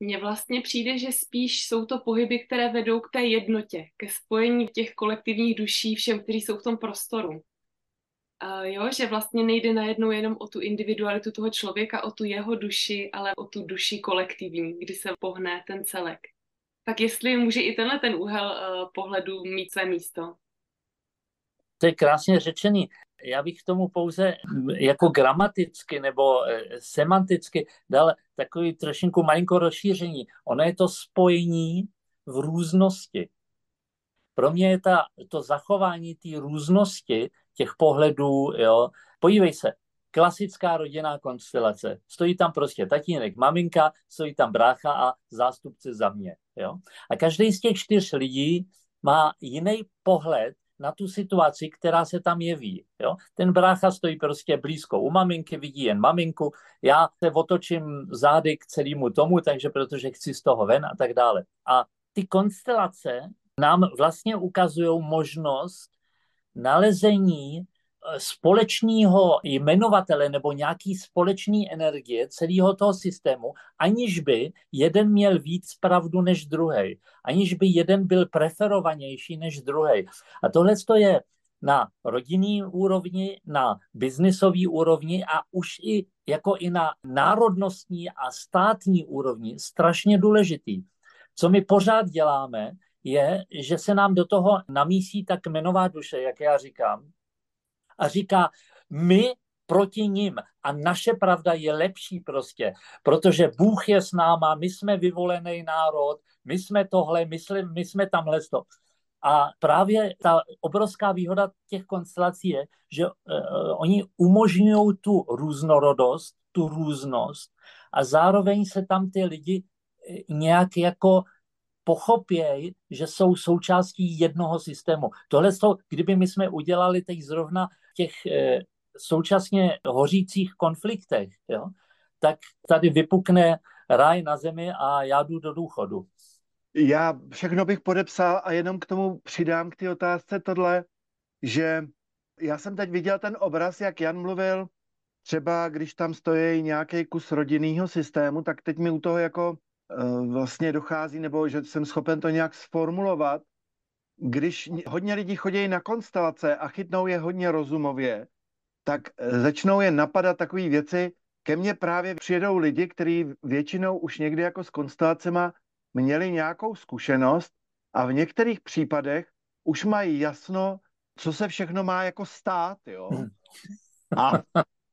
mně vlastně přijde, že spíš jsou to pohyby, které vedou k té jednotě, ke spojení těch kolektivních duší všem, kteří jsou v tom prostoru. Uh, jo, že vlastně nejde najednou jenom o tu individualitu toho člověka, o tu jeho duši, ale o tu duši kolektivní, kdy se pohne ten celek. Tak jestli může i tenhle ten úhel uh, pohledu mít své místo. To je krásně řečený. Já bych k tomu pouze jako gramaticky nebo eh, semanticky dal takový trošinku malinko rozšíření. Ono je to spojení v různosti. Pro mě je ta, to zachování té různosti těch pohledů, jo. Podívej se, klasická rodinná konstelace. Stojí tam prostě tatínek, maminka, stojí tam brácha a zástupce za mě. Jo? A každý z těch čtyř lidí má jiný pohled na tu situaci, která se tam jeví. Jo? Ten brácha stojí prostě blízko u maminky, vidí jen maminku, já se otočím zády k celému tomu, takže protože chci z toho ven a tak dále. A ty konstelace nám vlastně ukazují možnost nalezení společného jmenovatele nebo nějaký společný energie celého toho systému, aniž by jeden měl víc pravdu než druhý, aniž by jeden byl preferovanější než druhý. A tohle je na rodinný úrovni, na biznisový úrovni a už i jako i na národnostní a státní úrovni strašně důležitý. Co my pořád děláme, je, že se nám do toho namísí ta kmenová duše, jak já říkám, a říká, my proti ním. A naše pravda je lepší prostě, protože Bůh je s náma, my jsme vyvolený národ, my jsme tohle, my jsme, my jsme tamhle to. A právě ta obrovská výhoda těch konstelací je, že uh, oni umožňují tu různorodost, tu různost a zároveň se tam ty lidi eh, nějak jako pochopějí, že jsou součástí jednoho systému. Tohle, kdyby my jsme udělali teď zrovna těch eh, současně hořících konfliktech, jo, tak tady vypukne ráj na zemi a já jdu do důchodu. Já všechno bych podepsal a jenom k tomu přidám k té otázce tohle, že já jsem teď viděl ten obraz, jak Jan mluvil, třeba když tam stojí nějaký kus rodinného systému, tak teď mi u toho jako vlastně dochází, nebo že jsem schopen to nějak sformulovat, když hodně lidí chodí na konstelace a chytnou je hodně rozumově, tak eh, začnou je napadat takové věci. Ke mně právě přijedou lidi, kteří většinou už někdy jako s konstelacema měli nějakou zkušenost a v některých případech už mají jasno, co se všechno má jako stát, jo. A,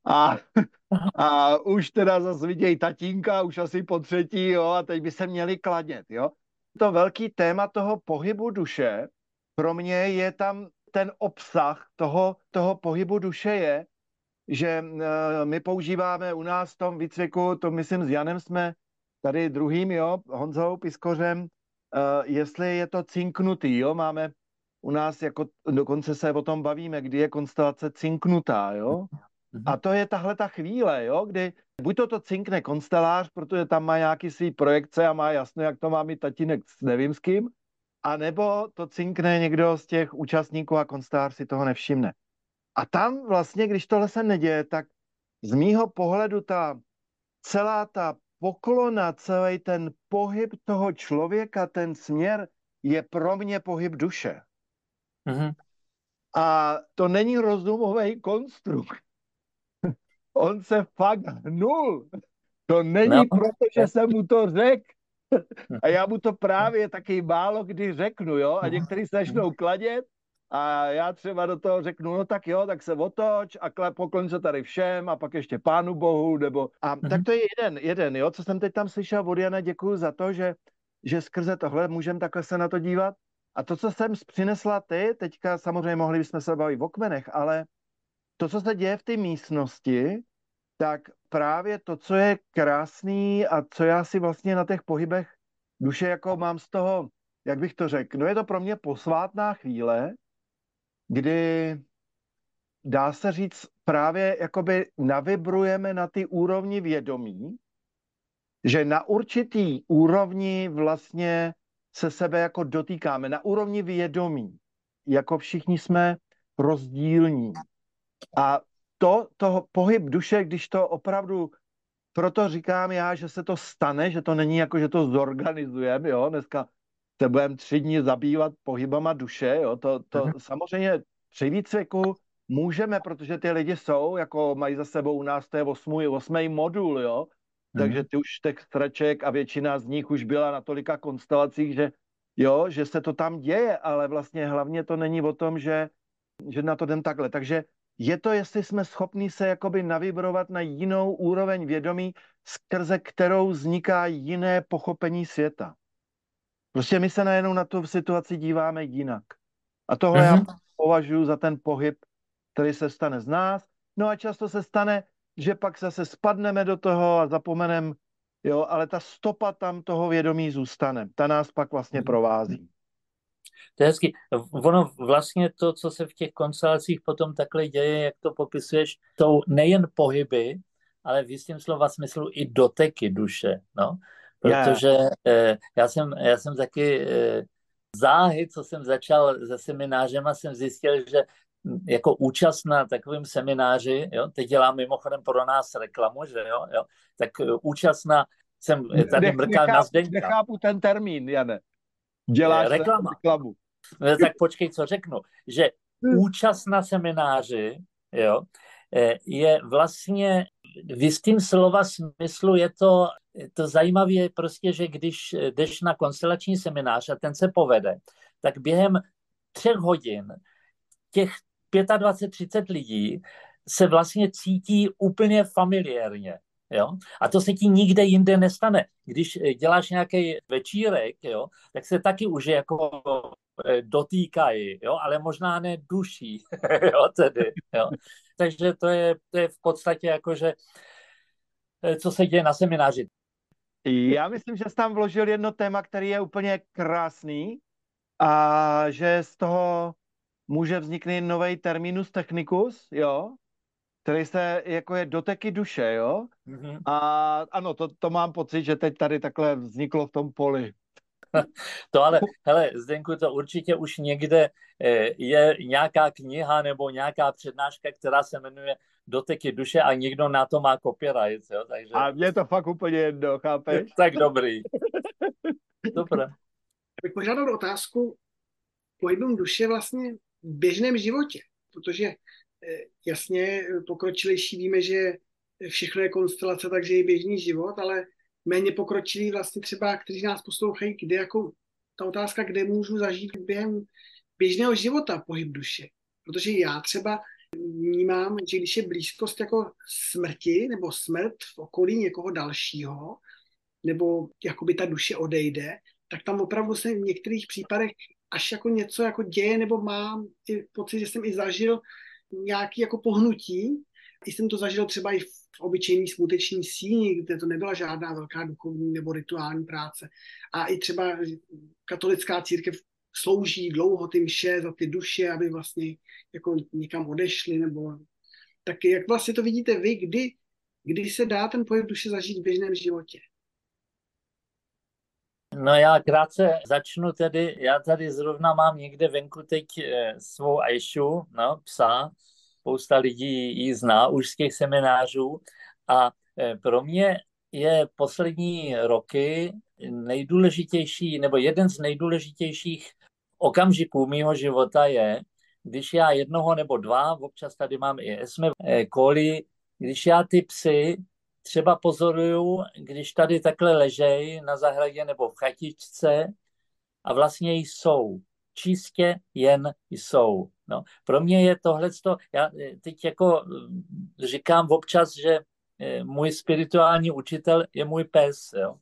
a, a už teda zase vidějí tatínka, už asi po třetí, jo, a teď by se měli kladnět, jo. To velký téma toho pohybu duše, pro mě je tam ten obsah toho, toho pohybu duše je, že uh, my používáme u nás v tom výcviku, to myslím s Janem jsme tady druhým, jo, Honzou Piskořem, uh, jestli je to cinknutý, jo, máme u nás jako dokonce se o tom bavíme, kdy je konstelace cinknutá, jo. A to je tahle ta chvíle, jo, kdy buď to to cinkne konstelář, protože tam má nějaký svý projekce a má jasno, jak to má mít tatínek s nevím s kým, a nebo to cinkne někdo z těch účastníků a konstář si toho nevšimne. A tam vlastně, když tohle se neděje, tak z mýho pohledu ta celá ta poklona, celý ten pohyb toho člověka, ten směr je pro mě pohyb duše. Mm-hmm. A to není rozumový konstrukt. On se fakt hnul. To není no. proto, že jsem mu to řekl, a já mu to právě taky málo kdy řeknu, jo, a některý se začnou kladět a já třeba do toho řeknu, no tak jo, tak se otoč a poklon se tady všem a pak ještě pánu bohu, nebo a mm-hmm. tak to je jeden, jeden, jo, co jsem teď tam slyšel od Jana, děkuji za to, že, že skrze tohle můžeme takhle se na to dívat. A to, co jsem přinesla ty, teďka samozřejmě mohli bychom se bavit o kmenech, ale to, co se děje v té místnosti, tak právě to, co je krásný a co já si vlastně na těch pohybech duše jako mám z toho, jak bych to řekl, no je to pro mě posvátná chvíle, kdy dá se říct právě jakoby navibrujeme na ty úrovni vědomí, že na určitý úrovni vlastně se sebe jako dotýkáme, na úrovni vědomí, jako všichni jsme rozdílní. A to, toho pohyb duše, když to opravdu, proto říkám já, že se to stane, že to není jako, že to zorganizujeme, jo, dneska se budeme tři dny zabývat pohybama duše, jo, to, to uh-huh. samozřejmě při výcviku můžeme, protože ty lidi jsou, jako mají za sebou u nás, to je osmý, osmý modul, jo, uh-huh. takže ty už těch straček a většina z nich už byla na tolika konstelacích, že jo, že se to tam děje, ale vlastně hlavně to není o tom, že, že na to jdem takhle. Takže je to, jestli jsme schopni se jakoby navibrovat na jinou úroveň vědomí, skrze kterou vzniká jiné pochopení světa. Prostě my se najednou na tu situaci díváme jinak. A tohle mm-hmm. já mhm. považuji za ten pohyb, který se stane z nás. No a často se stane, že pak zase spadneme do toho a zapomeneme, jo, ale ta stopa tam toho vědomí zůstane. Ta nás pak vlastně mhm. provází. To je hezky. Ono vlastně to, co se v těch konstelacích potom takhle děje, jak to popisuješ, jsou nejen pohyby, ale v jistém slova smyslu i doteky duše, no. Protože yeah. eh, já, jsem, já jsem taky eh, záhy, co jsem začal se seminářem a jsem zjistil, že jako účast na takovém semináři, jo, teď dělám mimochodem pro nás reklamu, že jo, jo tak eh, účast na, jsem tady mrkal na Zdeňka. Nechápu ten termín, Jane. Děláš reklama. reklamu. No, tak počkej, co řeknu. Že hmm. účast na semináři, jo, eh, je vlastně v jistým slova smyslu je to, to zajímavé je prostě, že když jdeš na konstelační seminář a ten se povede, tak během třech hodin těch 25-30 lidí se vlastně cítí úplně familiárně. Jo? A to se ti nikde jinde nestane. Když děláš nějaký večírek, jo, tak se taky už jako eh, dotýkají, jo, ale možná ne duší, jo, tedy, jo. Takže to je, to je v podstatě jako, že eh, co se děje na semináři. Já myslím, že jsi tam vložil jedno téma, který je úplně krásný a že z toho může vzniknout nový terminus technicus, jo, který se, jako je doteky duše, jo? Mm-hmm. A ano, to, to mám pocit, že teď tady takhle vzniklo v tom poli. To ale, hele, Zdenku, to určitě už někde eh, je nějaká kniha nebo nějaká přednáška, která se jmenuje Doteky duše a někdo na to má copyright, jo, takže... A mě to fakt úplně jedno, chápeš? tak dobrý. Dobré. Bych požádal otázku pohybem duše vlastně v běžném životě, protože jasně pokročilejší víme, že všechno je konstelace, takže je běžný život, ale méně pokročilí vlastně třeba, kteří nás poslouchají, kde jako ta otázka, kde můžu zažít během běžného života pohyb duše. Protože já třeba vnímám, že když je blízkost jako smrti nebo smrt v okolí někoho dalšího, nebo jakoby ta duše odejde, tak tam opravdu se v některých případech až jako něco jako děje, nebo mám pocit, že jsem i zažil nějaký jako pohnutí. I jsem to zažil třeba i v obyčejný smuteční síni, kde to nebyla žádná velká duchovní nebo rituální práce. A i třeba katolická církev slouží dlouho ty mše za ty duše, aby vlastně jako někam odešly, nebo tak jak vlastně to vidíte vy, kdy, kdy se dá ten pohyb duše zažít v běžném životě? No já krátce začnu tedy, já tady zrovna mám někde venku teď eh, svou Aishu, no, psa, spousta lidí ji zná už z těch seminářů. A eh, pro mě je poslední roky nejdůležitější, nebo jeden z nejdůležitějších okamžiků mýho života je, když já jednoho nebo dva, občas tady mám i Esme, eh, koli, když já ty psy třeba pozoruju, když tady takhle ležej na zahradě nebo v chatičce a vlastně jsou. Čistě jen jsou. No, pro mě je tohle, já eh, teď jako eh, říkám občas, že eh, můj spirituální učitel je můj pes, jo.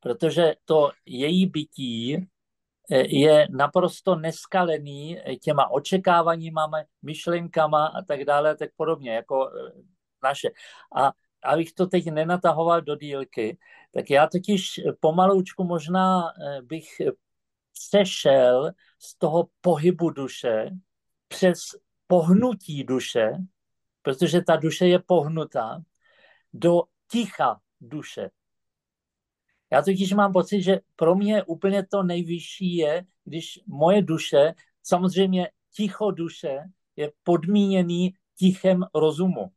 Protože to její bytí je naprosto neskalený těma očekáváníma, myšlenkama a tak dále, tak podobně, jako naše. A abych to teď nenatahoval do dílky, tak já totiž pomaloučku možná eh, bych přešel z toho pohybu duše přes pohnutí duše, protože ta duše je pohnutá, do ticha duše. Já totiž mám pocit, že pro mě úplně to nejvyšší je, když moje duše, samozřejmě ticho duše, je podmíněný tichem rozumu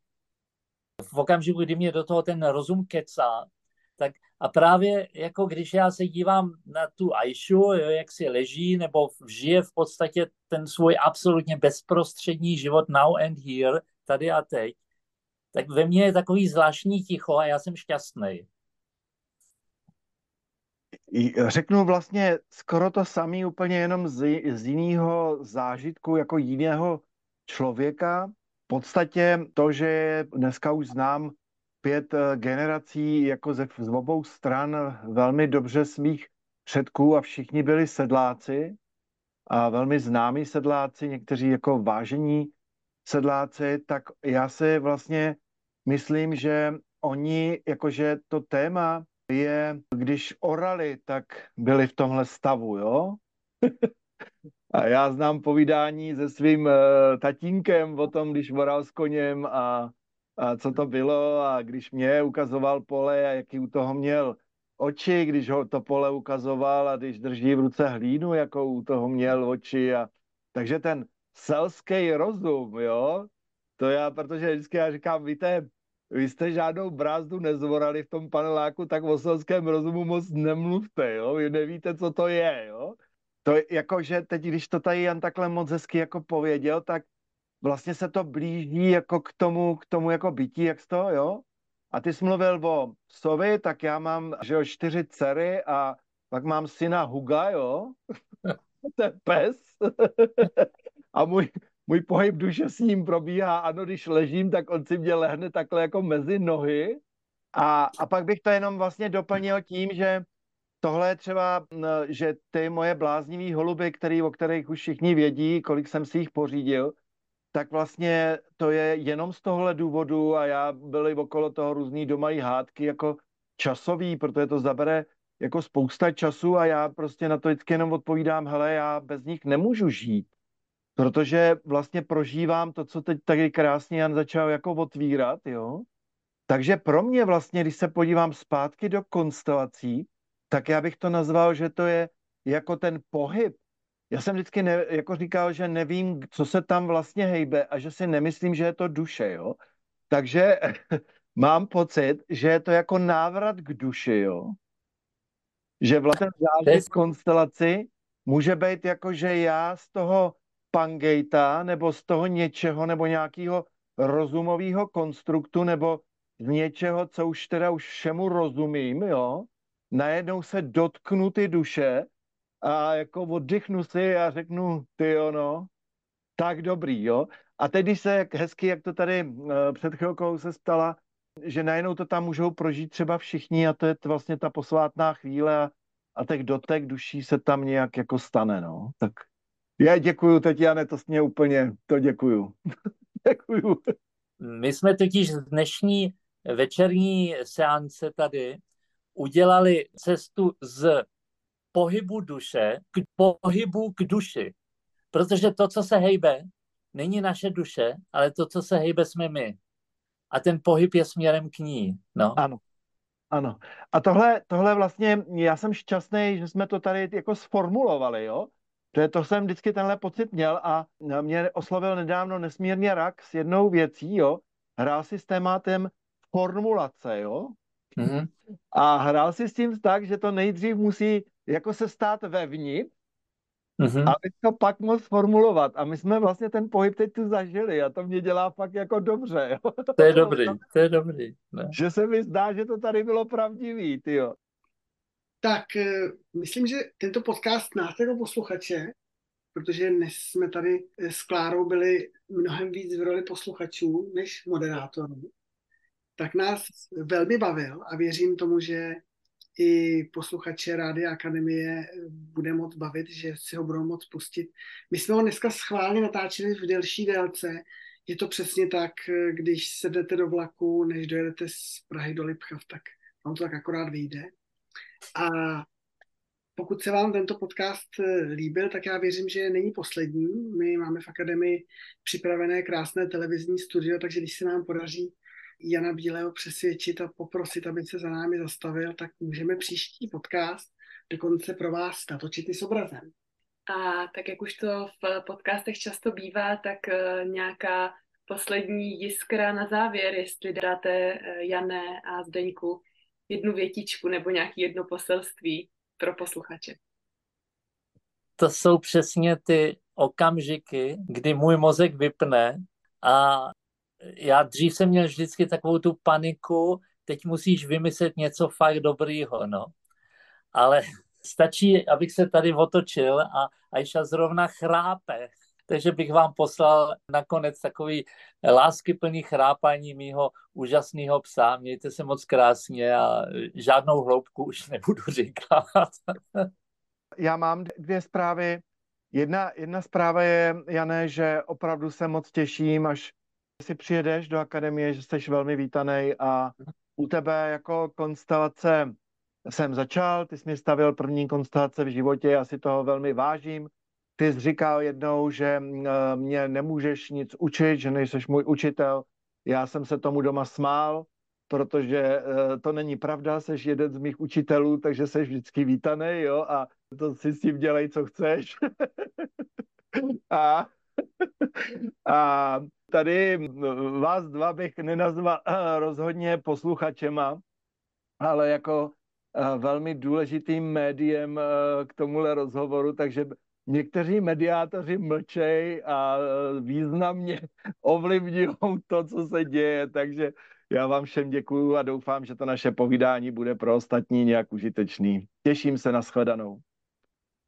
v okamžiku, kdy mě do toho ten rozum kecá, tak a právě jako když já se dívám na tu Aishu, jo, jak si leží nebo žije v podstatě ten svůj absolutně bezprostřední život now and here, tady a teď, tak ve mně je takový zvláštní ticho a já jsem šťastný. Řeknu vlastně skoro to samé, úplně jenom z, z jiného zážitku, jako jiného člověka, v podstatě to, že dneska už znám pět eh, generací jako ze, z obou stran velmi dobře svých předků a všichni byli sedláci a velmi známí sedláci, někteří jako vážení sedláci, tak já si vlastně myslím, že oni, jakože to téma je, když orali, tak byli v tomhle stavu, jo? A já znám povídání se svým uh, tatínkem o tom, když voral s koněm a, a co to bylo a když mě ukazoval pole a jaký u toho měl oči, když ho to pole ukazoval a když drží v ruce hlínu, jako u toho měl oči. A... Takže ten selský rozum, jo, to já, protože vždycky já říkám, víte, vy jste žádnou brázdu nezvorali v tom paneláku, tak o selském rozumu moc nemluvte, jo, vy nevíte, co to je, jo. To jako, že teď, když to tady Jan takhle moc hezky jako pověděl, tak vlastně se to blíží jako k tomu, k tomu jako bytí, jak to, jo? A ty jsi mluvil o sovi, tak já mám, že jo, čtyři dcery a pak mám syna Huga, jo? to je pes. a můj, můj pohyb duše s ním probíhá, ano, když ležím, tak on si mě lehne takhle jako mezi nohy. A, a pak bych to jenom vlastně doplnil tím, že tohle je třeba, že ty moje bláznivý holuby, který, o kterých už všichni vědí, kolik jsem si jich pořídil, tak vlastně to je jenom z tohle důvodu a já byli okolo toho různý doma i hádky jako časový, protože to zabere jako spousta času a já prostě na to vždycky jenom odpovídám, hele, já bez nich nemůžu žít, protože vlastně prožívám to, co teď tady krásně Jan začal jako otvírat, jo. Takže pro mě vlastně, když se podívám zpátky do konstelací, tak já bych to nazval, že to je jako ten pohyb. Já jsem vždycky ne, jako říkal, že nevím, co se tam vlastně hejbe a že si nemyslím, že je to duše, jo. Takže mám pocit, že je to jako návrat k duši, jo. Že vlastně zážit konstelaci může být jako, že já z toho pangejta nebo z toho něčeho nebo nějakého rozumového konstruktu nebo z něčeho, co už teda už všemu rozumím, jo, najednou se dotknu ty duše a jako oddychnu si a řeknu, ty ono, tak dobrý, jo. A teď, když se hezky, jak to tady uh, před chvilkou se stala, že najednou to tam můžou prožít třeba všichni a to je vlastně ta posvátná chvíle a, a těch dotek duší se tam nějak jako stane, no. Tak já děkuju, Tetiane, to mě úplně, to děkuju. děkuju. My jsme totiž z dnešní večerní seance tady udělali cestu z pohybu duše k pohybu k duši. Protože to, co se hejbe, není naše duše, ale to, co se hejbe, jsme my. A ten pohyb je směrem k ní. No. Ano. Ano. A tohle, tohle vlastně, já jsem šťastný, že jsme to tady jako sformulovali, jo? To, to jsem vždycky tenhle pocit měl a mě oslovil nedávno nesmírně rak s jednou věcí, jo? Hrál si s tématem formulace, jo? Mm-hmm. A hrál si s tím tak, že to nejdřív musí jako se stát vevnitř, mm-hmm. aby to pak mohl formulovat. A my jsme vlastně ten pohyb teď tu zažili a to mě dělá fakt jako dobře. Jo? To je dobrý, to je dobrý. Ne? Že se mi zdá, že to tady bylo pravdivý, tyjo. Tak eh, myslím, že tento podcast nás jako posluchače, protože dnes jsme tady s Klárou byli mnohem víc v roli posluchačů než moderátorů, tak nás velmi bavil a věřím tomu, že i posluchače Rádia Akademie bude moc bavit, že si ho budou moc pustit. My jsme ho dneska schválně natáčeli v delší délce. Je to přesně tak, když sedete do vlaku, než dojedete z Prahy do Lipchav, tak vám to tak akorát vyjde. A pokud se vám tento podcast líbil, tak já věřím, že není poslední. My máme v Akademii připravené krásné televizní studio, takže když se nám podaří Jana Bílého přesvědčit a poprosit, aby se za námi zastavil, tak můžeme příští podcast dokonce pro vás natočit i s obrazem. A tak jak už to v podcastech často bývá, tak eh, nějaká poslední jiskra na závěr, jestli dáte eh, Jané a Zdeňku jednu větičku nebo nějaký jedno poselství pro posluchače. To jsou přesně ty okamžiky, kdy můj mozek vypne a já dřív jsem měl vždycky takovou tu paniku, teď musíš vymyslet něco fakt dobrýho, no. Ale stačí, abych se tady otočil a Aisha zrovna chrápe. Takže bych vám poslal nakonec takový láskyplný chrápaní mýho úžasného psa. Mějte se moc krásně a žádnou hloubku už nebudu říkat. Já mám dvě zprávy. Jedna, jedna zpráva je, Jané, že opravdu se moc těším, až si přijedeš do akademie, že jsi velmi vítaný a u tebe jako konstelace jsem začal, ty jsi mi stavil první konstelace v životě, já si toho velmi vážím. Ty jsi říkal jednou, že mě nemůžeš nic učit, že nejsi můj učitel. Já jsem se tomu doma smál, protože eh, to není pravda, jsi jeden z mých učitelů, takže jsi vždycky vítaný, jo, a to si s tím dělej, co chceš. a, a tady vás dva bych nenazval rozhodně posluchačema, ale jako velmi důležitým médiem k tomuhle rozhovoru, takže někteří mediátoři mlčej a významně ovlivňují to, co se děje, takže já vám všem děkuju a doufám, že to naše povídání bude pro ostatní nějak užitečný. Těším se na shledanou.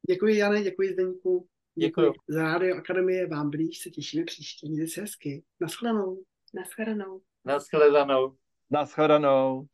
Děkuji, Jane, děkuji Zdeňku. Děkuji. Za Rádio Akademie vám blíž se těšíme příště. Mějte se hezky. Naschledanou. Naschledanou. Naschledanou. Naschledanou.